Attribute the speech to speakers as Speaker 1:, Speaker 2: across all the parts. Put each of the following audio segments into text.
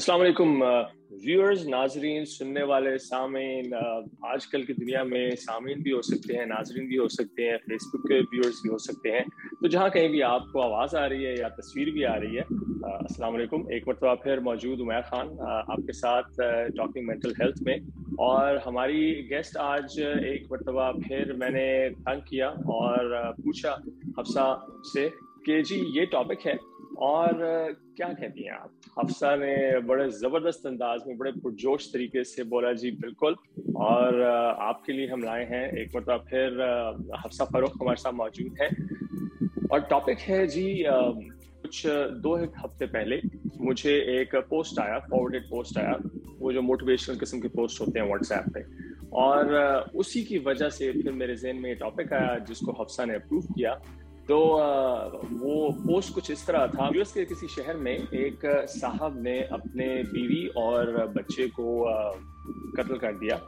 Speaker 1: अस्सलाम वालेकुम व्यूअर्स नाजरीन, सुनने वाले, सामीन आजकल की दुनिया में सामीन भी हो सकते हैं, नाजरीन भी हो सकते हैं फेसबुक के व्यूअर्स भी हो सकते हैं। तो जहाँ कहीं भी आपको आवाज़ आ रही है या तस्वीर भी आ रही है अस्सलाम वालेकुम। एक मरतबा फिर मौजूद उमैर खान आपके साथ टॉकिंग मेंटल हेल्थ में। और हमारी गेस्ट आज एक मरतबा फिर मैंने तंग किया और पूछा हफ्सा से कि जी ये टॉपिक है और क्या कहती हैं आप? हफ्सा ने बड़े ज़बरदस्त अंदाज में, बड़े पुरजोश तरीके से बोला, जी, बिल्कुल। और आपके लिए हम लाए हैं, एक मरतबा फिर हफ्सा फरोख हमारे साथ मौजूद है। और टॉपिक है जी कुछ दो एक हफ़्ते पहले मुझे एक पोस्ट आया फॉरवर्डेड पोस्ट आया, वो जो मोटिवेशनल किस्म के पोस्ट होते हैं व्हाट्सएप पे। और उसी की वजह से फिर मेरे जहन में टॉपिक आया, जिसको हफ्सा ने अप्रूव किया। तो वो पोस्ट कुछ इस तरह था। यूएस के किसी शहर में एक साहब ने अपने बीवी और बच्चे को कत्ल कर दिया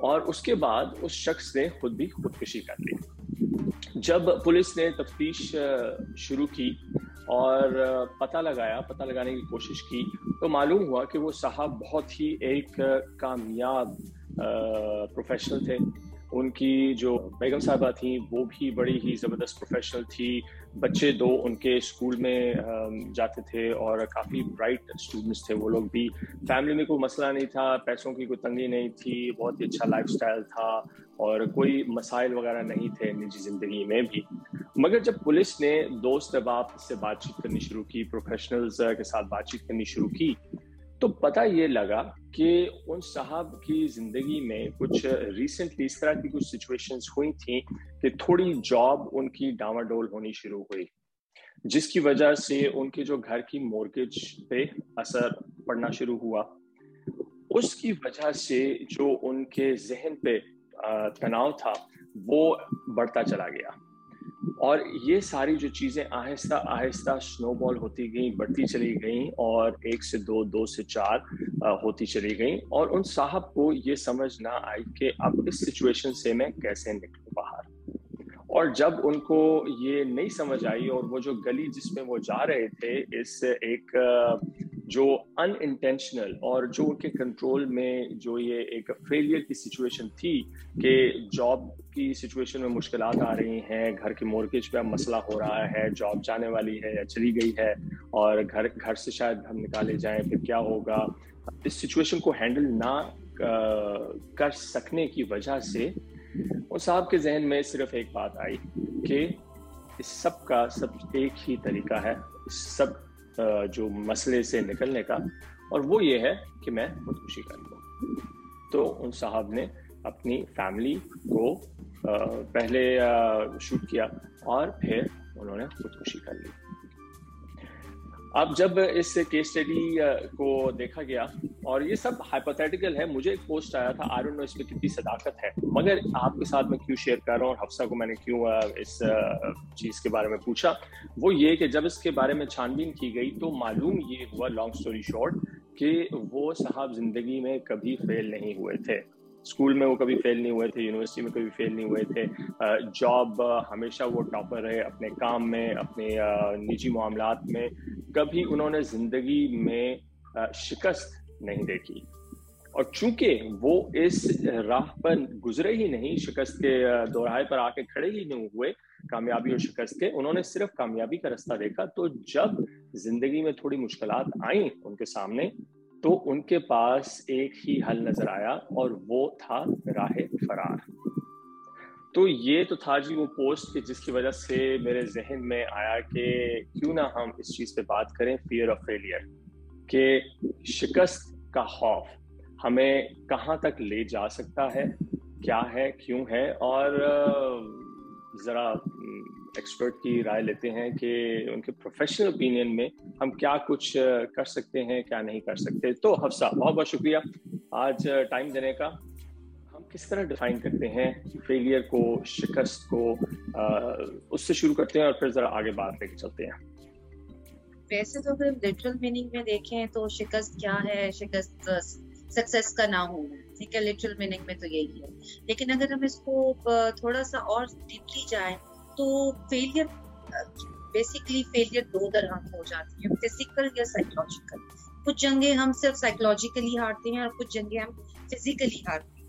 Speaker 1: और उसके बाद उस शख्स ने खुद भी खुदकुशी कर ली। जब पुलिस ने तफ्तीश शुरू की और पता लगाया, पता लगाने की कोशिश की तो मालूम हुआ कि वो साहब बहुत ही एक कामयाब प्रोफेशनल थे। उनकी जो बेगम साहबा थी, वो भी बड़ी ही ज़बरदस्त प्रोफेशनल थी। बच्चे दो उनके स्कूल में जाते थे और काफ़ी ब्राइट स्टूडेंट्स थे वो लोग भी। फैमिली में कोई मसला नहीं था, पैसों की कोई तंगी नहीं थी, बहुत ही अच्छा लाइफस्टाइल था और कोई मसाइल वगैरह नहीं थे निजी ज़िंदगी में भी। मगर जब पुलिस ने दोस्त अहबाब से बातचीत करनी शुरू की प्रोफेशनल्स के साथ बातचीत करनी शुरू की तो पता ये लगा कि उन साहब की ज़िंदगी में कुछ रिसेंटली इस तरह की कुछ सिचुएशंस हुई थी कि थोड़ी जॉब उनकी डावाडोल होनी शुरू हुई, जिसकी वजह से उनके जो घर की मोर्गेज पे असर पड़ना शुरू हुआ। उसकी वजह से जो उनके जहन पे तनाव था, वो बढ़ता चला गया। और ये सारी जो चीज़ें आहिस्ता आहिस्ता स्नोबॉल होती गई, बढ़ती चली गई और एक से दो दो से चार होती चली गई और उन साहब को ये समझ ना आई कि अब इस सिचुएशन से मैं कैसे निकलूँ बाहर। और जब उनको ये नहीं समझ आई और वो जो गली जिसमें वो जा रहे थे, इस एक जो अन इंटेंशनल और जो उनके कंट्रोल में जो ये एक फेलियर की सिचुएशन थी कि जॉब की सिचुएशन में मुश्किल आ रही हैं, घर के मोर्गेज पे मसला हो रहा है जॉब जाने वाली है या चली गई है, और घर घर से शायद हम निकाले जाएँ, फिर क्या होगा? इस सिचुएशन को हैंडल ना कर सकने की वजह से उन साहब के जहन में सिर्फ़ एक बात आई कि इस सब का सब एक ही तरीका है इस सब जो मसले से निकलने का, और वो ये है कि मैं खुदकुशी कर लूँ। तो उन साहब ने अपनी फैमिली को पहले शूट किया और फिर उन्होंने खुदकुशी कर ली। अब जब इस केस स्टडी को देखा गया और ये सब हाइपोथेटिकल है, मुझे एक पोस्ट आया था आई डोंट नो इसमें कितनी सदाकत है, मगर आपके साथ मैं क्यों शेयर कर रहा हूँ और हफ्सा को मैंने क्यों इस चीज़ के बारे में पूछा, वो ये कि जब इसके बारे में छानबीन की गई तो मालूम ये हुआ लॉन्ग स्टोरी शॉर्ट कि वो साहब ज़िंदगी में कभी फेल नहीं हुए थे। स्कूल में वो कभी फेल नहीं हुए थे यूनिवर्सिटी में कभी फेल नहीं हुए थे। जॉब हमेशा वो टॉपर रहे अपने काम में, अपने निजी मामला में। कभी उन्होंने ज़िंदगी में शिकस्त नहीं देखी। और चूँकि वो इस राह पर गुजरे ही नहीं, शिकस्त के दोराहे पर आके खड़े ही नहीं हुए, कामयाबी और शिकस्त के, उन्होंने सिर्फ़ कामयाबी का रास्ता देखा। तो जब ज़िंदगी में थोड़ी मुश्किल आई उनके सामने तो उनके पास एक ही हल नज़र आया और वो था राह फरार। तो ये तो था जी वो पोस्ट कि जिसकी वजह से मेरे जहन में आया कि क्यों ना हम इस चीज़ पे बात करें फियर ऑफ़ फेलियर कि शिकस्त का खौफ हमें कहाँ तक ले जा सकता है, क्या है, क्यों है और ज़रा एक्सपर्ट की राय लेते हैं कि उनके प्रोफेशनल ओपिनियन में हम क्या कुछ कर सकते हैं, क्या नहीं कर सकते। तो हफ्सा बहुत बहुत शुक्रिया। आज टाइम देने का। हम किस तरह डिफाइन करते हैं फेलियर को, शिकस्त को उससे शुरू करते हैं और फिर ज़रा आगे बात लेके चलते हैं।
Speaker 2: वैसे तो अगर लिटरल मीनिंग में देखें तो शिकस्त क्या है? शिकस्त सक्सेस का ना होना ठीक है? लिटरल मीनिंग में तो यही है। लेकिन अगर हम इसको थोड़ा सा और डीपली जाए तो फेलियर बेसिकली फेलियर दो तरह हो जाती है फ़िज़िकल या साइकोलॉजिकल कुछ जंगे हम सिर्फ़ साइकोलॉजिकली हारते हैं और कुछ जंगे हम फिजिकली हारते हैं।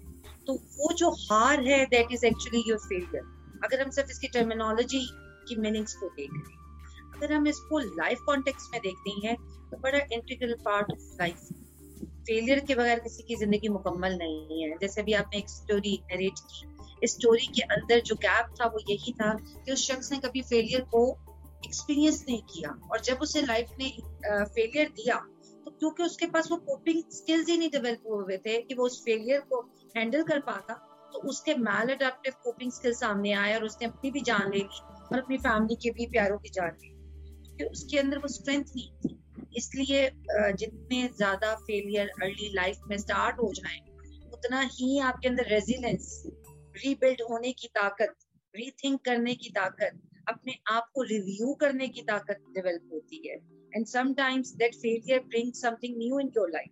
Speaker 2: तो वो जो हार है that is actually your failure अगर हम सिर्फ़ इसकी टर्मिनोलॉजी की मीनिंग्स को देख रहे हैं। अगर हम इसको लाइफ कॉन्टेक्स्ट में देखते हैं तो बड़ा integral part of life failure के बगैर किसी की ज़िंदगी मुकम्मल नहीं है। जैसे भी आपने एक स्टोरी नरेट की। स्टोरी के अंदर जो गैप था वो यही था कि उस शख्स ने कभी फेलियर को एक्सपीरियंस नहीं किया। और जब उसे लाइफ ने फेलियर दिया तो क्योंकि उसके पास वो कोपिंग स्किल्स ही नहीं डेवलप हुए थे कि वो उस फेलियर को हैंडल कर पाता तो उसके मैल अडेप्टिव कोपिंग स्किल सामने आए और उसने अपनी भी जान ले ली और अपनी फैमिली के भी, प्यारों की जान ली क्योंकि उसके अंदर वो स्ट्रेंथ नहीं थी। इसलिए जितने ज़्यादा फेलियर अर्ली लाइफ में स्टार्ट हो जाए, उतना ही आपके अंदर रेजिलेंस रीबिल्ड होने की ताकत रीथिंक करने की ताकत, अपने आप को रिव्यू करने की ताकत डेवलप होती है। And sometimes that failure bring something new in your life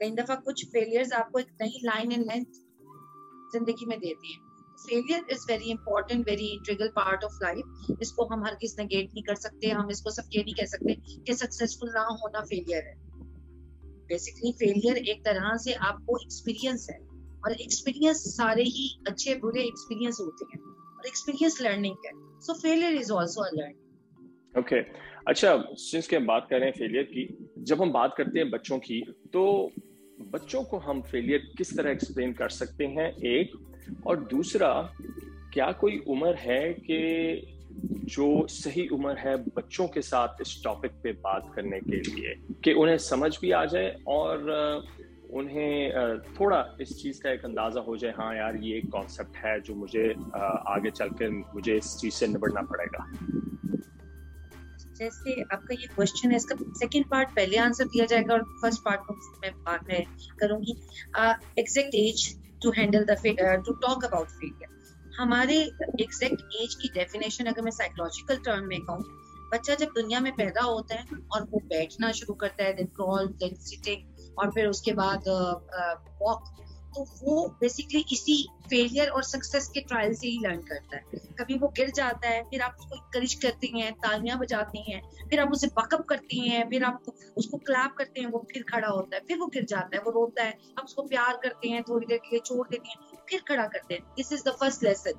Speaker 2: कई दफ़ा कुछ फेलियर्स आपको एक नई लाइन इन लेंथ ज़िंदगी में देते हैं। Failure is very important very integral part of life इसको हम हर किस नेगेट नहीं कर सकते, हम इसको सब ये नहीं कह सकते कि सक्सेसफुल ना होना फेलियर है। बेसिकली फेलियर एक तरह से आपको एक्सपीरियंस है। और एक्सपीरियंस सारे ही अच्छे, बुरे एक्सपीरियंस होते हैं। और एक्सपीरियंस लर्निंग है। So failure is also a learning
Speaker 1: okay अच्छा सिंस के बात कर रहे हैं फेलियर की, जब हम बात करते हैं बच्चों की तो बच्चों को हम फेलियर किस तरह एक्सप्लेन कर सकते हैं? एक, और दूसरा, क्या कोई उम्र है कि जो सही उम्र है बच्चों के साथ इस टॉपिक पे बात करने के लिए, कि उन्हें समझ भी आ जाए और उन्हें थोड़ा इस चीज़ का एक अंदाज़ा हो जाए हाँ यार, ये एक कॉन्सेप्ट है जो मुझे आगे चलकर मुझे इस चीज़ से निपटना पड़ेगा।
Speaker 2: जैसे आपका ये क्वेश्चन है, इसका सेकंड पार्ट पहले आंसर दिया जाएगा और फ़र्स्ट पार्ट को मैं बाद में करूँगी। Exact age to handle the to talk about failure हमारे एग्जैक्ट एज की डेफिनेशन अगर मैं साइकोलॉजिकल टर्म में कहूँ, बच्चा जब दुनिया में पैदा होता है और वो बैठना शुरू करता है देन क्रॉल देन सिटिंग और फिर उसके बाद वॉक तो वो बेसिकली इसी फेलियर और सक्सेस के ट्रायल से ही लर्न करता है। कभी वो गिर जाता है, फिर आप उसको इंकरेज करती हैं, तालियाँ बजाती हैं, फिर आप उसे बकअप करती हैं, फिर आप उसको क्लैप करते हैं, वो फिर खड़ा होता है, फिर वो गिर जाता है, वो रोता है। आप उसको प्यार करते हैं, थोड़ी देर के लिए छोड़ देते हैं, फिर खड़ा करते हैं। This is the first lesson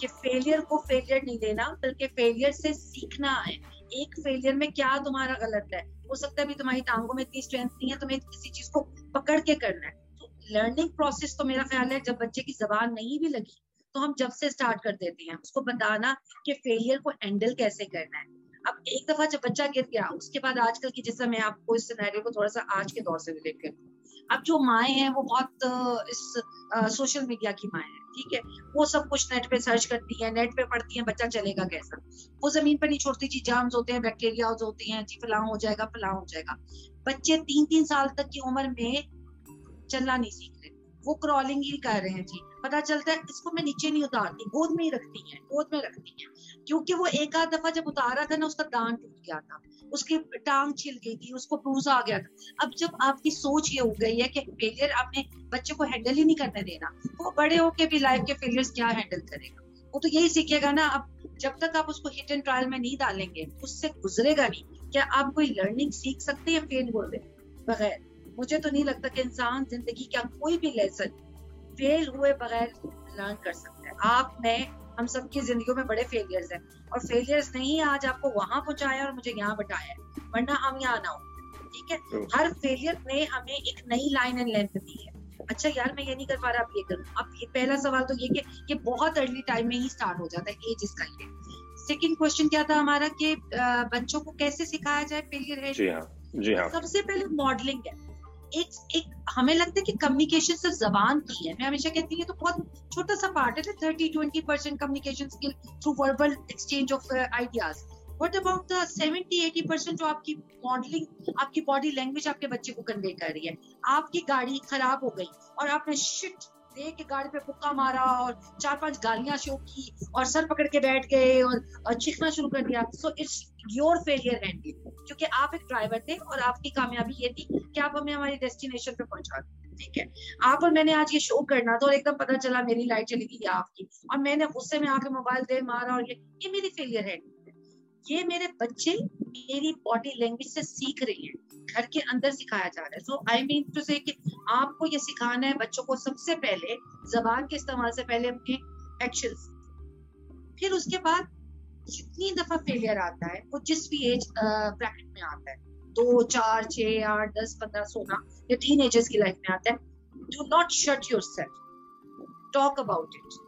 Speaker 2: कि फेलियर को फेलियर नहीं देना, बल्कि फेलियर से सीखना है। एक फेलियर में क्या तुम्हारा गलत है? हो सकता है भी तुम्हारी टांगों में इतनी स्ट्रेंथ नहीं है, तुम्हें किसी चीज़ को पकड़ के करना है। तो लर्निंग प्रोसेस तो मेरा ख्याल है, जब बच्चे की जबान नहीं भी लगी तो हम जब से स्टार्ट कर देते हैं, उसको बताना कि फेलियर को हैंडल कैसे करना है। अब एक दफ़ा जब बच्चा गिर गया, उसके बाद आजकल की जैसा मैं आपको इस सिनेरियो को थोड़ा सा आज के दौर से रिलेट करती हूँ। अब जो माए हैं, वो बहुत इस सोशल मीडिया की माए हैं। ठीक है? वो सब कुछ नेट पे सर्च करती है नेट पे पढ़ती है, बच्चा चलेगा कैसा? वो ज़मीन पर नहीं छोड़ती, जी जाम्स होते हैं बैक्टीरिया होते हैं, जी फलां हो जाएगा, फलां हो जाएगा। बच्चे तीन तीन साल तक की उम्र में चलना नहीं सीख रहे। वो क्रॉलिंग ही कर रहे हैं, जी। पता चलता है, इसको मैं नीचे नहीं उतारती, गोद में ही रखती है, गोद में रखती है। क्योंकि वो एक आध दफ़ा जब उतारा था ना, उसका दान टूट गया था, उसकी टांग छिल गई थी, उसको ब्रूज आ गया था। अब जब आपकी सोच ये हो गई है कि फेलियर आपने बच्चे को हैंडल ही नहीं करने देना, वो बड़े होके भी लाइफ के फेलियर्स क्या हैंडल करेगा? वो तो यही सीखेगा ना, अब जब तक आप उसको हिट एंड ट्रायल में नहीं डालेंगे, उससे गुजरेगा नहीं। क्या आप कोई लर्निंग सीख सकते हैं फेल हो बगैर? मुझे तो नहीं लगता कि इंसान ज़िंदगी का कोई भी लेसन फेल हुए बगैर लर्न कर सकते। हैं आप मैं हम सबकी जिंदगियों में बड़े फेलियर्स हैं। और फेलियर्स नहीं आज आपको वहाँ पहुँचाया और मुझे यहाँ बटाया वरना हम यहाँ ना हो ठीक है? हर फेलियर ने हमें एक नई लाइन एंड लेंथ दी है। अच्छा यार मैं ये नहीं कर पा रहा अब ये करूँ। अब ये पहला सवाल तो ये कि, कि बहुत अर्ली टाइम में ही स्टार्ट हो जाता है एज इसका ये सेकंड क्वेश्चन क्या था हमारा कि बच्चों को कैसे सिखाया जाए फेलियर है?
Speaker 1: जी हाँ जी हाँ।
Speaker 2: सबसे पहले मॉडलिंग है। एक एक हमें लगता है कि कम्युनिकेशन सिर्फ़ जबान की है। मैं हमेशा कहती हूँ तो बहुत छोटा सा पार्ट है thirty twenty percent communication skill through verbal exchange of ideas what about seventy eighty percent जो आपकी मॉडलिंग आपकी बॉडी लैंग्वेज आपके बच्चे को कन्वे कर रही है? आपकी गाड़ी खराब हो गई और आपने शिट दे के गाड़ी पे पुक्का मारा और चार पाँच गालियाँ शो की और सर पकड़ के बैठ गए और चीखना शुरू कर दिया। So it's your failure handling क्योंकि आप एक ड्राइवर थे और आपकी कामयाबी ये थी कि आप हमें हमारी डेस्टिनेशन पे पहुँचा ठीक है? आप और मैंने आज ये शो करना था और एकदम पता चला मेरी लाइट चली गई आपकी। और मैंने गुस्से में आके मोबाइल दे मारा और ये ये मेरी फेलियर है ये मेरे बच्चे मेरी बॉडी लैंग्वेज से सीख रहे हैं, घर के अंदर सिखाया जा रहा है। सो आई मीन टू से आपको ये सिखाना है बच्चों को सबसे पहले, जबान के इस्तेमाल से पहले अपने एक्शन फिर उसके बाद जितनी दफ़ा फेलियर आता है, वो जिस भी एज ब्रैकेट में आता है, दो, चार, छह, आठ, दस, पंद्रह, सोलह, या टीन एजर्स की लाइफ में आता है do not shut yourself talk about it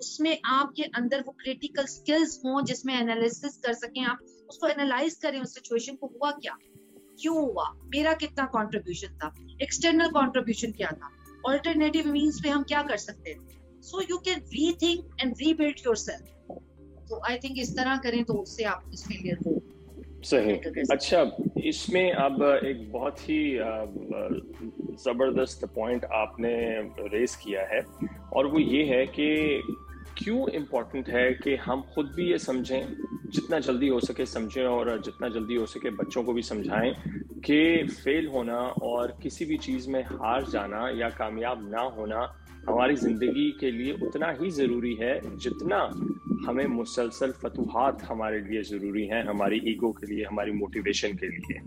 Speaker 2: उसमें आपके अंदर वो क्रिटिकल स्किल्स हों जिसमें एनालिसिस कर सकें आप उसको एनालाइज करें उस सिचुएशन को हुआ क्या? क्यों हुआ? मेरा कितना कंट्रीब्यूशन था? एक्सटर्नल कंट्रीब्यूशन क्या था? ऑल्टरनेटिव मींस पे हम क्या कर सकते थे so you can rethink and rebuild yourself तो आई थिंक इस तरह करें तो उससे आप इस फेलियर को
Speaker 1: सही। अच्छा इसमें अब एक बहुत ही ज़बरदस्त पॉइंट आपने रेस किया है और वो ये है कि क्यों इम्पोर्टेंट है कि हम खुद भी ये समझें, जितना जल्दी हो सके समझें और जितना जल्दी हो सके बच्चों को भी समझाएँ कि फेल होना और किसी भी चीज़ में हार जाना या कामयाब ना होना हमारी ज़िंदगी के लिए उतना ही ज़रूरी है जितना हमें मुसलसल फतूहत हमारे लिए ज़रूरी हैं, हमारी ईगो के लिए, हमारी मोटिवेशन के लिए।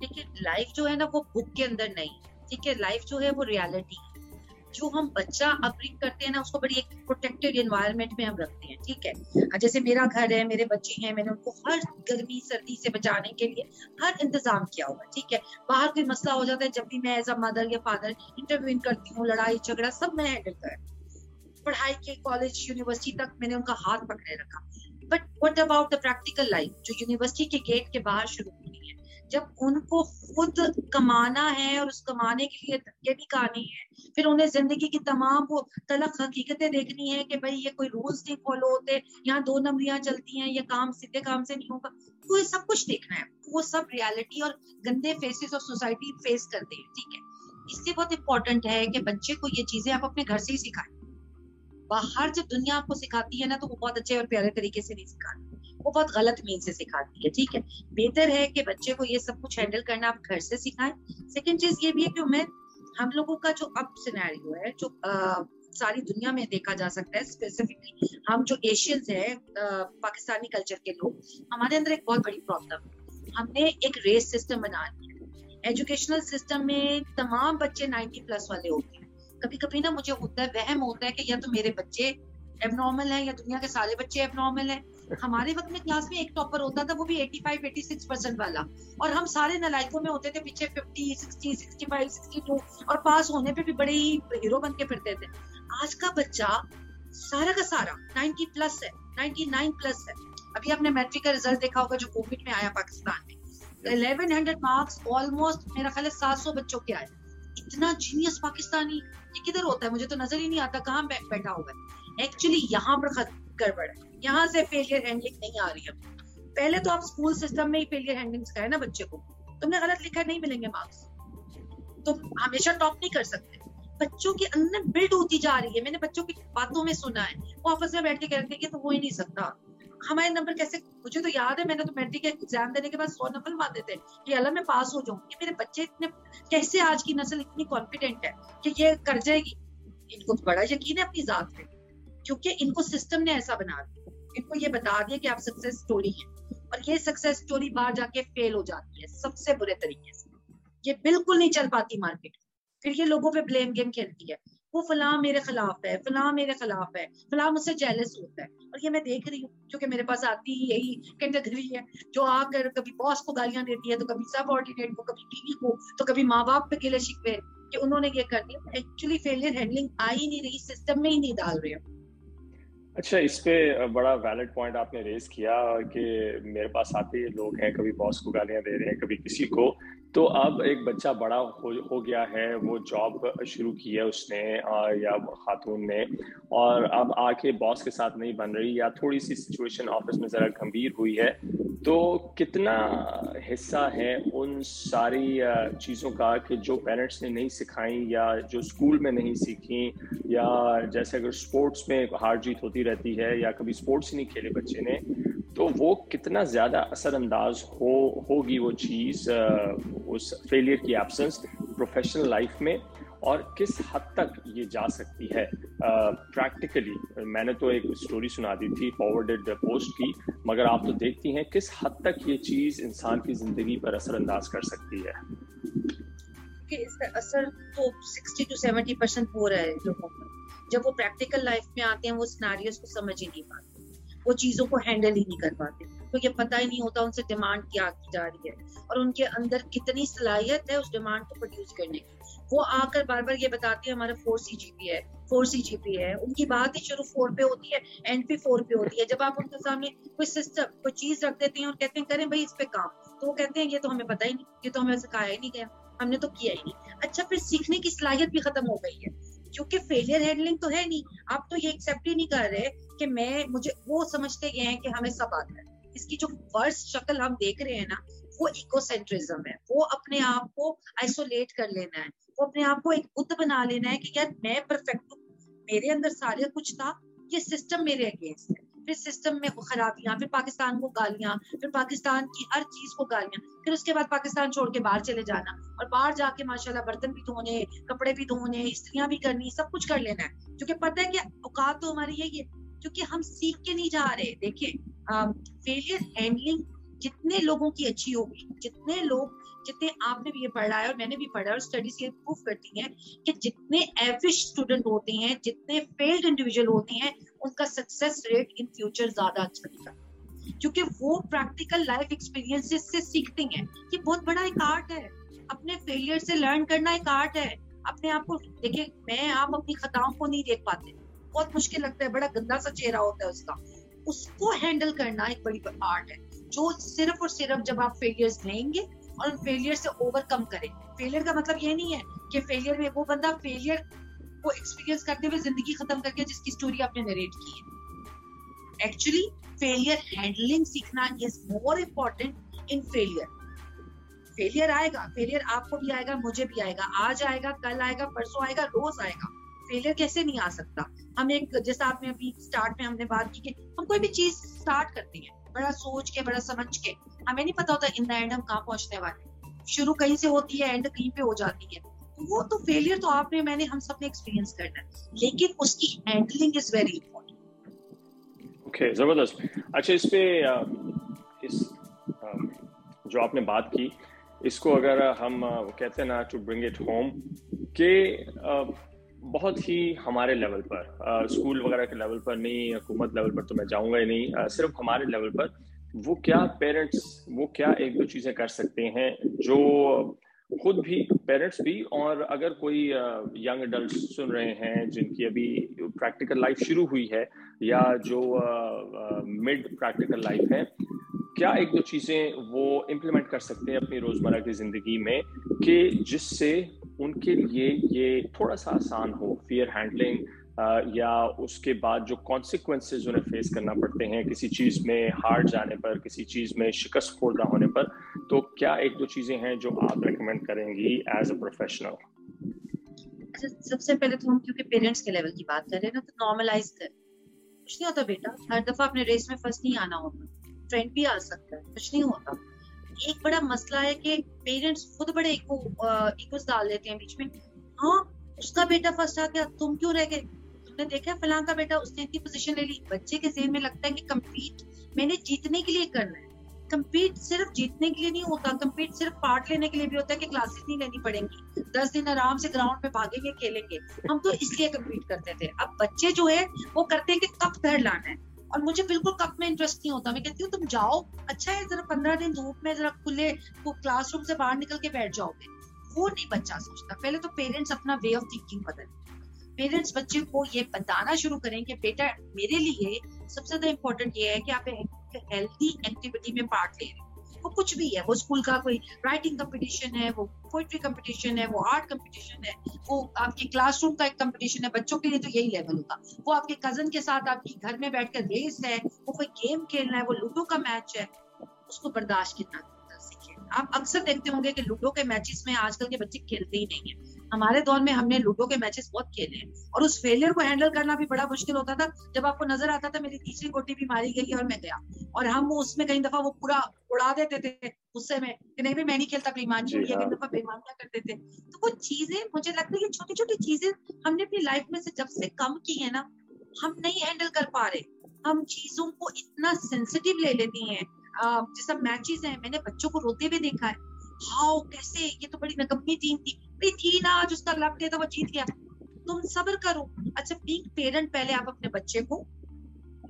Speaker 2: देखिए लाइफ जो है ना, वो बुक के अंदर नहीं ठीक है लाइफ जो है वो रियलिटी जो हम बच्चा अपब्रिंग करते हैं ना, उसको बड़ी एक प्रोटेक्टेड एनवायरनमेंट में हम रखते हैं, ठीक है? जैसे मेरा घर है, मेरे बच्चे हैं, मैंने उनको हर गर्मी, सर्दी से बचाने के लिए हर इंतज़ाम किया हुआ ठीक है? बाहर कोई मसला हो जाता है, जब भी मैं एज अ मदर या फादर इंटरव्यू करती हूँ, लड़ाई, झगड़ा, सब मैं हैंडल कर पढ़ाई के कॉलेज यूनिवर्सिटी तक मैंने उनका हाथ पकड़े रखा। But what about the practical life जो यूनिवर्सिटी के गेट के बाहर शुरू हुई है जब उनको खुद कमाना है और उस कमाने के लिए धक्के भी खाने हैं, फिर उन्हें ज़िंदगी की तमाम वो तलक हकीकतें देखनी है कि भाई ये कोई रूल्स नहीं फॉलो होते, यहाँ दो नंबरियाँ चलती हैं, ये काम सीधे काम से नहीं होगा। तो ये सब कुछ देखना है। वो सब रियलिटी और गंदे फेसेस और सोसाइटी फेस करते हैं, ठीक है? इससे बहुत इंपॉर्टेंट है कि बच्चे को ये चीज़ें आप अपने घर से ही सिखाएँ। बाहर जब दुनिया आपको सिखाती है ना तो वो बहुत अच्छे और प्यारे तरीके से नहीं सिखाती। वो बहुत गलत मीन से सिखाती है ठीक है? बेहतर है कि बच्चे को ये सब कुछ हैंडल करना आप घर से सिखाएँ। सेकेंड चीज़ ये भी है कि मैं हम लोगों का जो अब सिनेरियो है जो आ, सारी दुनिया में देखा जा सकता है स्पेसिफिकली हम जो एशियंस है पाकिस्तानी कल्चर के लोग हमारे अंदर एक बहुत बड़ी प्रॉब्लम है। हमने एक रेस सिस्टम बना लिया एजुकेशनल सिस्टम में तमाम बच्चे 90 प्लस वाले होते हैं। कभी कभी ना मुझे होता है वहम होता है कि या तो मेरे बच्चे एबनॉर्मल है या दुनिया के सारे बच्चे एबनॉर्मल है। हमारे वक्त में क्लास में एक टॉपर होता था वो भी 85 86 परसेंट वाला। और हम सारे नलायकों में होते थे पीछे 50 60 65 62 और पास होने पे भी बड़े ही हीरो बन के फिरते थे। आज का बच्चा सारा का सारा 90 प्लस है 99 प्लस है। अभी आपने मैट्रिक का रिज़ल्ट देखा होगा जो कोविड में आया पाकिस्तान में। 1100 मार्क्स ऑलमोस्ट मेरा ख्याल है 700 बच्चों के आए। इतना जीनियस पाकिस्तानी ये किधर होता है? मुझे तो नज़र ही नहीं आता कहाँ बैठा हुआ है। एक्चुअली यहाँ पर गड़बड़ है। यहाँ से फेलियर हैंडलिंग नहीं आ रही है पहले तो आप स्कूल सिस्टम में ही फेलियर हैंडलिंग सिखाए ना बच्चे को। तुमने गलत लिखा नहीं मिलेंगे मार्क्स तुम हमेशा टॉप नहीं कर सकते। बच्चों के अंदर बिल्ड होती जा रही है। मैंने बच्चों की बातों में सुना है। वो आपस में बैठ के कहते हैं कि तो हो ही नहीं सकता। हमारे नंबर कैसे मुझे तो याद है, मैंने तो मैट्रिक के एग्ज़ाम देने के बाद सौ नंबर मारते थे कि अल्लाह मैं पास हो जाऊँ। ये मेरे बच्चे इतने कैसे आज की नस्ल इतनी कॉन्फिडेंट है कि ये कर जाएगी? इनको तो बड़ा यकीन है अपनी जात पे। क्योंकि इनको सिस्टम ने ऐसा बना दिया। इनको ये बता दिया कि आप सक्सेस स्टोरी है। और ये सक्सेस स्टोरी बाहर जाके फेल हो जाती है, सबसे बुरे तरीके से। ये बिल्कुल नहीं चल पाती मार्केट फिर ये लोगों पे ब्लेम गेम खेलती है। वो फलां मेरे खिलाफ है, फलां मेरे खिलाफ है, फलां मुझसे जेलस होता है। और ये मैं देख रही हूँ क्योंकि मेरे पास आती ही यही कैटेगरी है, जो आकर कभी बॉस को गालियाँ देती है तो कभी सब ऑर्डिनेट को, कभी टीवी को तो कभी माँ बाप पे गिले शिकवे, कि उन्होंने ये कर दिया। एक्चुअली फेलियर हैंडलिंग आ ही नहीं रही सिस्टम में ही नहीं डाल रहे
Speaker 1: अच्छा इस पे बड़ा वैलिड पॉइंट आपने रेज किया कि मेरे पास आते लोग हैं, कभी बॉस को गालियाँ दे रहे हैं, कभी किसी को तो अब एक बच्चा बड़ा हो, हो गया है वो जॉब शुरू की है उसने या खातून ने और अब आके बॉस के साथ नहीं बन रही या थोड़ी सी सिचुएशन ऑफ़िस में ज़रा गंभीर हुई है। तो कितना हिस्सा है उन सारी चीज़ों का कि जो पेरेंट्स ने नहीं सिखाई या जो स्कूल में नहीं सीखी या जैसे अगर स्पोर्ट्स में हार जीत होती रहती है या कभी स्पोर्ट्स ही नहीं खेले बच्चे ने तो वो कितना ज़्यादा असरअंदाज हो होगी वो चीज़ उस फेलियर की एब्सेंस प्रोफेशनल लाइफ में और किस हद तक ये जा सकती है? प्रैक्टिकली uh, मैंने तो एक स्टोरी सुना दी थी फॉरवर्डेड पोस्ट की मगर आप तो देखती हैं किस हद तक ये चीज़ इंसान की ज़िंदगी पर असरअंदाज कर सकती है?
Speaker 2: कि इसका असर तो 60 टू 70 परसेंट हो रहा है लोगों पर। जब वो प्रैक्टिकल लाइफ में आते हैं वो सिनारियोस को समझ ही नहीं पाते। वो चीज़ों को हैंडल ही नहीं कर पाते। तो ये पता ही नहीं होता उनसे डिमांड क्या की जा रही है और उनके अंदर कितनी सलाहियत है उस डिमांड को प्रोड्यूस करने की। वो आकर बार बार ये बताती है, हमारा फोर सी जी पी है फोर सी जी पी है। उनकी बात ही शुरू फोर पे होती है एंड पे फोर पे होती है। जब आप उनके सामने कोई सिस्टम कोई चीज़ रख देते हैं और कहते हैं, करें भाई इस पे काम। तो वो कहते हैं, ये तो हमें पता ही नहीं, ये तो हमें सिखाया ही नहीं गया, हमने तो किया ही नहीं। अच्छा फिर सीखने की सलाहियत भी खत्म हो गई है। क्योंकि फेलियर हैंडलिंग तो है नहीं। आप तो ये एक्सेप्ट ही नहीं कर रहे कि मैं, मुझे वो समझते गए हैं कि हमें सब आता है। इसकी जो वर्स्ट शक्ल हम देख रहे हैं ना, वो इकोसेंट्रिज्म है। वो अपने आप को आइसोलेट कर लेना है। वो अपने आप को एक बुद्ध बना लेना है कि यार, मैं परफेक्ट हूँ। मेरे अंदर सारे कुछ था, ये सिस्टम मेरे अगेंस्ट है। फिर सिस्टम में खराबियाँ फिर पाकिस्तान को गालियाँ, फिर पाकिस्तान की हर चीज़ को गालियाँ, फिर उसके बाद पाकिस्तान छोड़ के बाहर चले जाना और बाहर जाके माशाल्लाह बर्तन भी धोने, कपड़े भी धोने स्त्रियाँ भी करनी, सब कुछ कर लेना है। क्योंकि पता है कि औकात तो हमारी यही है क्योंकि हम सीख के नहीं जा रहे। देखिए फेलियर हैंडलिंग जितने लोगों की अच्छी होगी, जितने लोग, जितने आपने भी ये पढ़ा है और मैंने भी पढ़ा है और स्टडीज़ ये प्रूव करती हैं कि जितने एवरेज स्टूडेंट होते हैं, जितने फेल्ड इंडिविजुअल होते हैं उनका सक्सेस रेट इन फ्यूचर ज़्यादा अच्छा दिखा। क्योंकि वो प्रैक्टिकल लाइफ एक्सपीरियंसेस से सीखते हैं ये बहुत बड़ा एक आर्ट है। अपने फेलियर से लर्न करना एक आर्ट है। अपने आप को, देखिए, मैं, आप अपनी खताओं को नहीं देख पाते। बहुत मुश्किल लगता है, बड़ा गंदा सा चेहरा होता है उसका। उसको हैंडल करना एक बड़ी आर्ट है, जो सिर्फ़ और सिर्फ़ जब आप फेलियर्स लेंगे और उन फेलियर से ओवरकम करें। फेलियर का मतलब ये नहीं है कि फेलियर में वो बंदा फेलियर को एक्सपीरियंस करते हुए ज़िंदगी खत्म करके जिसकी स्टोरी आपने नरेट की है। एक्चुअली फेलियर हैंडलिंग सीखना is more important in failure failure आएगा फेलियर आपको भी आएगा, मुझे भी आएगा। आज आएगा, कल आएगा, परसों आएगा, रोज आएगा। फेलियर कैसे नहीं आ सकता? हम एक, जैसा आपने अभी स्टार्ट में हमने बात की कि हम कोई भी चीज़ स्टार्ट करते हैं, बड़ा सोच के, बड़ा समझ के, हमें नहीं पता होता इन द एंड हम कहाँ पहुँचने वाले शुरू कहीं से होती है एंड कहीं पे हो जाती है। वो तो फेलियर तो आपने, मैंने हम सबने एक्सपीरियंस करना है। लेकिन उसकी handling is very important
Speaker 1: okay ज़बरदस्त। अच्छा इस पे इस जो आपने बात की, इसको अगर हम कहते हैं ना टू ब्रिंग इट होम के बहुत ही हमारे लेवल पर स्कूल वगैरह के लेवल पर नहीं, हुकूमत लेवल पर तो मैं जाऊँगा ही नहीं सिर्फ़ हमारे लेवल पर, वो क्या पेरेंट्स वो क्या एक दो चीज़ें कर सकते हैं, जो खुद भी पेरेंट्स भी, और अगर कोई यंग एडल्ट सुन रहे हैं, जिनकी अभी प्रैक्टिकल लाइफ शुरू हुई है, या जो मिड प्रैक्टिकल लाइफ है, क्या एक दो चीज़ें वो इम्प्लीमेंट कर सकते हैं अपनी रोज़मर्रा की ज़िंदगी में, कि जिससे उनके लिए ये थोड़ा सा आसान हो फियर हैंडलिंग या उसके बाद जो कॉन्सिक्वेंसेज उन्हें फेस करना पड़ते हैं, किसी चीज़ में हार जाने पर, किसी चीज़ में शिकस्त खोलना होने पर तो क्या एक दो चीज़ें हैं जो आप रेकमेंड करेंगी एज अ प्रोफेशनल
Speaker 2: सबसे पहले तो हम, क्योंकि पेरेंट्स के लेवल की बात कर रहे हैं ना तो नॉर्मलाइज कर। कुछ नहीं होता बेटा, हर दफ़ा अपने रेस में फ़र्स्ट नहीं आना होता। ट्रेंड भी आ सकता है, कुछ नहीं होता। एक बड़ा मसला है कि पेरेंट्स खुद बड़े इको इकोस डाल देते हैं बीच में। हाँ उसका बेटा फ़र्स्ट आ गया तुम क्यों रह गए? तुमने देखा फलां का बेटा, उसने इतनी पोजीशन ले ली। बच्चे के जेहन में लगता है कि कम्पीट मैंने जीतने के लिए करना है। कम्पीट सिर्फ़ जीतने के लिए नहीं होता कम्पीट सिर्फ़ पार्ट लेने के लिए भी होता है कि क्लासेस नहीं लेनी पड़ेंगी। दस दिन आराम से ग्राउंड में भागेंगे, खेलेंगे। हम तो इसलिए कम्पीट करते थे। अब बच्चे जो है, वो करते हैं कि कब घर लाना है। और मुझे बिल्कुल कप में इंटरेस्ट नहीं होता। मैं कहती हूँ, तुम जाओ। अच्छा है, जरा पंद्रह दिन धूप में जरा खुले क्लासरूम से बाहर निकल के बैठ जाओगे। वो नहीं बच्चा सोचता। पहले तो पेरेंट्स अपना वे ऑफ़ थिंकिंग बदल। पेरेंट्स बच्चे को ये बताना शुरू करें कि, बेटा, मेरे लिए सबसे ज़्यादा इम्पोर्टेंट ये है कि आप हेल्थी एक्टिविटी में पार्ट ले रहे हैं। वो कुछ भी है, वो स्कूल का कोई राइटिंग कंपटीशन है, वो पोइट्री कंपटीशन है, वो आर्ट कंपटीशन है, वो आपके क्लासरूम का एक कंपटीशन है, बच्चों के लिए तो यही लेवल होगा। वो आपके कज़न के साथ आपकी घर में बैठकर रेस है, वो कोई गेम खेलना है, वो लूडो का मैच है, उसको बर्दाश्त कितना सीखे। आप अक्सर देखते होंगे कि लूडो के मैचेस में आजकल के बच्चे खेलते ही नहीं है। हमारे दौर में हमने लूडो के मैचेस बहुत खेले हैं। और उस फेलियर को हैंडल करना भी बड़ा मुश्किल होता था। जब आपको नज़र आता था मेरी तीसरी गोटी भी मारी गई और मैं गया। और हम उसमें कई दफ़ा वो पूरा उड़ा देते थे गुस्से में कि नहीं भाई मैं नहीं खेलता बेईमान जी कई हाँ। दफ़ा बेईमान क्या करते थे? तो वो चीज़ें मुझे लगता है ये छोटी छोटी चीज़ें हमने अपनी लाइफ में से जब से कम की है ना हम नहीं हैंडल कर पा रहे। हम चीज़ों को इतना सेंसिटिव ले लेती हैं। जैसा मैचेस हैं मैंने बच्चों को रोते हुए देखा है। हाउ कैसे? ये तो बड़ी नकम्मी टीम थी। भाई थी ना आज उसका लक थे तो वो जीत गया। तुम सब्र करो। अच्छा बीइंग पेरेंट पहले आप अपने बच्चे को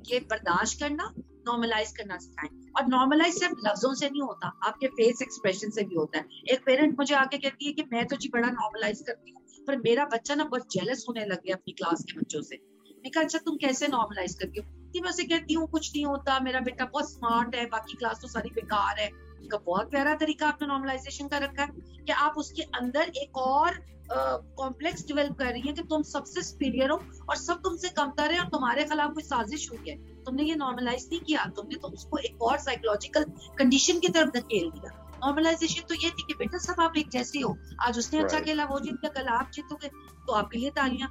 Speaker 2: ये बर्दाश्त करना नॉर्मलाइज करना सिखाएँ। और नॉर्मलाइज सिर्फ़ लफ्जों से नहीं होता, आपके फेस एक्सप्रेशन से भी होता है। एक पेरेंट मुझे आके कहती है कि मैं तो जी बड़ा नॉर्मलाइज करती हूँ, पर मेरा बच्चा ना बहुत जेलस होने लग गया अपनी क्लास के बच्चों से। मैं कहा अच्छा तुम कैसे नॉर्मलाइज करती हो? कि मैं उसे कहती हूँ, कुछ नहीं होता, मेरा बेटा बहुत स्मार्ट है, बाकी क्लास तो सारी बेकार है। का बहुत प्यारा तरीका आपने नॉर्मलाइजेशन का रखा है कि आप उसके अंदर एक और कॉम्प्लेक्स uh, डेवलप कर रही है कि तुम सबसे सुपीरियर हो और सब तुमसे कमतर है और तुम्हारे खिलाफ कोई साजिश हुई है। तुमने ये नॉर्मलाइज नहीं किया तुमने तो उसको एक और साइकोलॉजिकल कंडीशन की तरफ़ धकेल दिया। नॉर्मलाइजेशन तो ये थी कि बेटा सब आप एक जैसे हो। आज उसने right. अच्छा खेला वो जीत गया कल आप जीतोगे तो आपके लिए तालियाँ।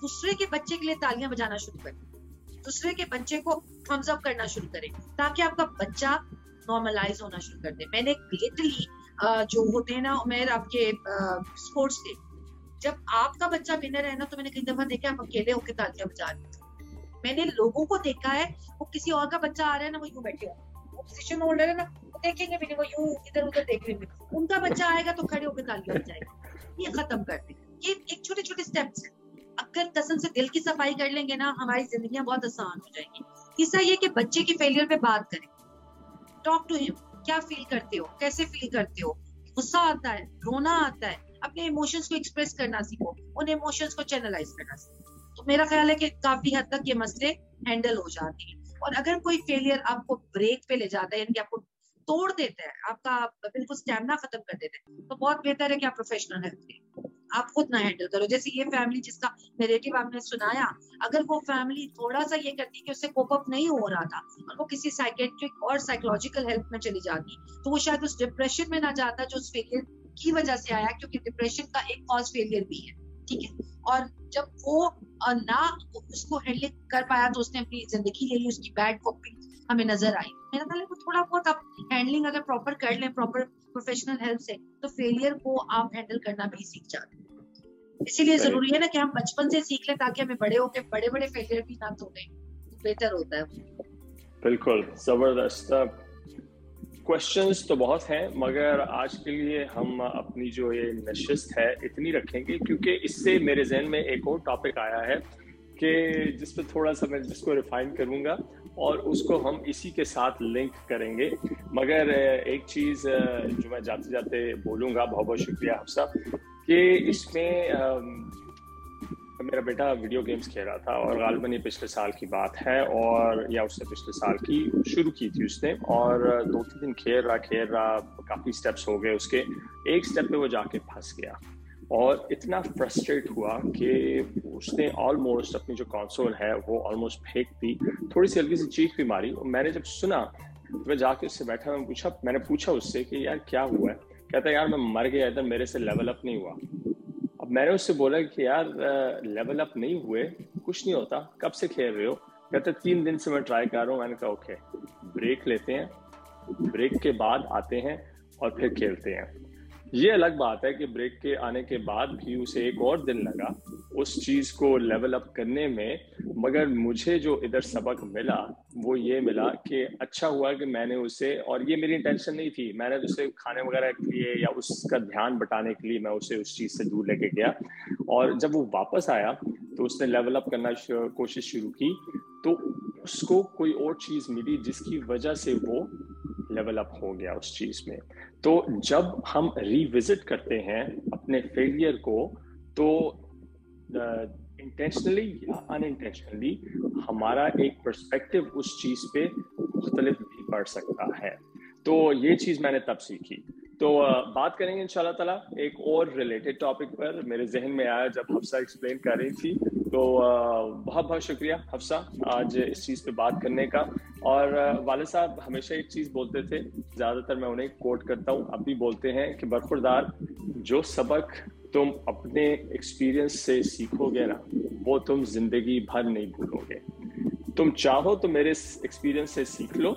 Speaker 2: दूसरे के बच्चे के लिए तालियाँ बजाना शुरू करें दूसरे के बच्चे को थम्स अप करना शुरू करें ताकि आपका बच्चा नॉर्मलाइज होना शुरू कर दे। मैंने ग्रेटली जो होते हैं ना उमेर आपके स्पोर्ट्स डे जब आपका बच्चा विनर है ना तो मैंने कई दफ़ा देखा आप अकेले होकर तालियाँ बजा रहे मैंने लोगों को देखा है, वो किसी और का बच्चा आ रहा है ना, वो यूँ बैठे हो। पोजिशन होल्डर है ना, वो देखेंगे भी नहीं, वो यूँ इधर उधर देख रहे उनका बच्चा आएगा तो खड़े होकर तालियाँ बजाएगा। ये खत्म कर दे। ये एक छोटे छोटे स्टेप्स है। अगर कसम से दिल की सफ़ाई कर लेंगे ना, हमारी ज़िंदगी बहुत आसान हो जाएँगी। तीसरा ये कि बच्चे की फेलियर पे बात करें। टॉक टू हिम क्या फील करते हो? कैसे फील करते हो? गुस्सा आता है, रोना आता है। अपने इमोशंस को एक्सप्रेस करना सीखो, उन इमोशंस को चैनलाइज करना सीखो। तो मेरा ख्याल है कि काफ़ी हद तक ये मसले हैंडल हो जाते हैं। और अगर कोई फेलियर आपको ब्रेक पे ले जाता है, यानी आपको तोड़ देता है, आपका बिल्कुल स्टेमिना खत्म कर देता है तो बहुत बेहतर है कि आप प्रोफेशनल हेल्प लें आप खुद ना हैंडल करो। जैसे ये फैमिली जिसका नेरेटिव आपने सुनाया, अगर वो फैमिली थोड़ा सा ये करती कि उससे कोप अप नहीं हो रहा था और वो किसी साइकेट्रिक और साइकोलॉजिकल हेल्प में चली जाती तो वो शायद उस डिप्रेशन में ना जाता जो उस फेलियर की वजह से आया, क्योंकि डिप्रेशन का एक कॉज फेलियर भी है, ठीक है? और जब वो ना उसको हैंडल कर पाया तो उसने अपनी ज़िंदगी ले ली, उसकी बैड कॉपी हमें नज़र आई। मेरा ख्याल है थोड़ा बहुत आप हैंडलिंग अगर प्रॉपर कर लें प्रॉपर प्रोफेशनल हेल्प से तो फेलियर को आप हैंडल करना भी सीख जाते हैं। इसीलिए ज़रूरी है ना कि हम बचपन से सीख लें ताकि हमें बड़े होकर बड़े बड़े फेलियर भी ना तोड़े बेहतर होता है
Speaker 1: बिल्कुल ज़बरदस्त। क्वेश्चंस तो बहुत हैं मगर आज के लिए हम अपनी जो ये नशिस्त है इतनी रखेंगे क्योंकि इससे मेरे जहन में एक और टॉपिक आया है। कि जिस पर थोड़ा सा मैं जिसको रिफाइन करूँगा और उसको हम इसी के साथ लिंक करेंगे। मगर एक चीज़ जो मैं जाते जाते बोलूँगा, बहुत बहुत शुक्रिया आप सब, कि इसमें मेरा बेटा वीडियो गेम्स खेल रहा था और गालबन ये पिछले साल की बात है और, या उसने पिछले साल की शुरू की थी उसने और दो तीन दिन खेल रहा खेल रहा, काफ़ी स्टेप्स हो गए उसके। एक स्टेप पे वो जाके फंस गया। और इतना फ्रस्ट्रेट हुआ कि उसने ऑलमोस्ट अपनी जो कंसोल है, वो ऑलमोस्ट फेंक दी। थोड़ी सी हल्की सी चीख भी मारी और मैंने जब सुना तो मैं जाके उससे बैठा, मैं पूछा, मैंने पूछा उससे कि, यार, क्या हुआ है? कहता यार, मैं मर गया, इधर मेरे से लेवल अप नहीं हुआ। अब मैंने उससे बोला कि, यार लेवल अप नहीं हुए, कुछ नहीं होता, कब से खेल रहे हो? कहते तीन दिन से मैं ट्राई कर रहा हूँ। मैंने कहा ओके ब्रेक लेते हैं ब्रेक के बाद आते हैं और फिर खेलते हैं। ये अलग बात है कि ब्रेक के आने के बाद भी उसे एक और दिन लगा उस चीज़ को लेवल अप करने में, मगर मुझे जो इधर सबक मिला, वो ये मिला कि अच्छा हुआ कि मैंने उसे, और ये मेरी इंटेंशन नहीं थी, मैंने उसे खाने वगैरह के लिए या उसका ध्यान बटाने के लिए मैं उसे उस चीज़ से दूर लेके गया। और जब वो वापस आया तो उसने लेवल अप करना कोशिश शुरू की तो उसको कोई और चीज़ मिली जिसकी वजह से वो लेवल अप हो गया उस चीज़ में। तो जब हम रिविजिट करते हैं अपने फेलियर को तो इंटेंशनली या अनइंटेंशनली हमारा एक परस्पेक्टिव उस चीज़ पे मुख्तलिफ़ भी पड़ सकता है। तो ये चीज़ मैंने तब सीखी। तो बात करेंगे इंशाल्लाह ताला, एक और रिलेटेड टॉपिक पर। मेरे जहन में आया जब हफ्सा एक्सप्लेन कर रही थी तो बहुत बहुत शुक्रिया हफ्सा आज इस चीज़ पे बात करने का। और वाले साहब हमेशा एक चीज़ बोलते थे, ज़्यादातर मैं उन्हें कोट करता हूँ, अब भी बोलते हैं कि बरखुरदार जो सबक तुम अपने एक्सपीरियंस से सीखोगे ना, वो तुम ज़िंदगी भर नहीं भूलोगे। तुम चाहो तो मेरे एक्सपीरियंस से सीख लो,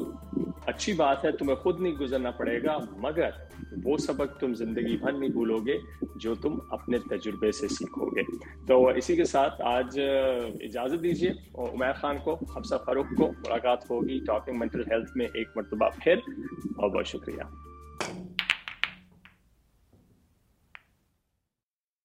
Speaker 1: अच्छी बात है, तुम्हें खुद नहीं गुजरना पड़ेगा, मगर वो सबक तुम ज़िंदगी भर नहीं भूलोगे, जो तुम अपने तजुर्बे से सीखोगे। तो इसी के साथ आज इजाज़त दीजिए और उमैर खान को हफ्सा फारूक को मुलाकात होगी टॉकिंग मेंटल हेल्थ में एक मरतबा फिर। बहुत बहुत शुक्रिया।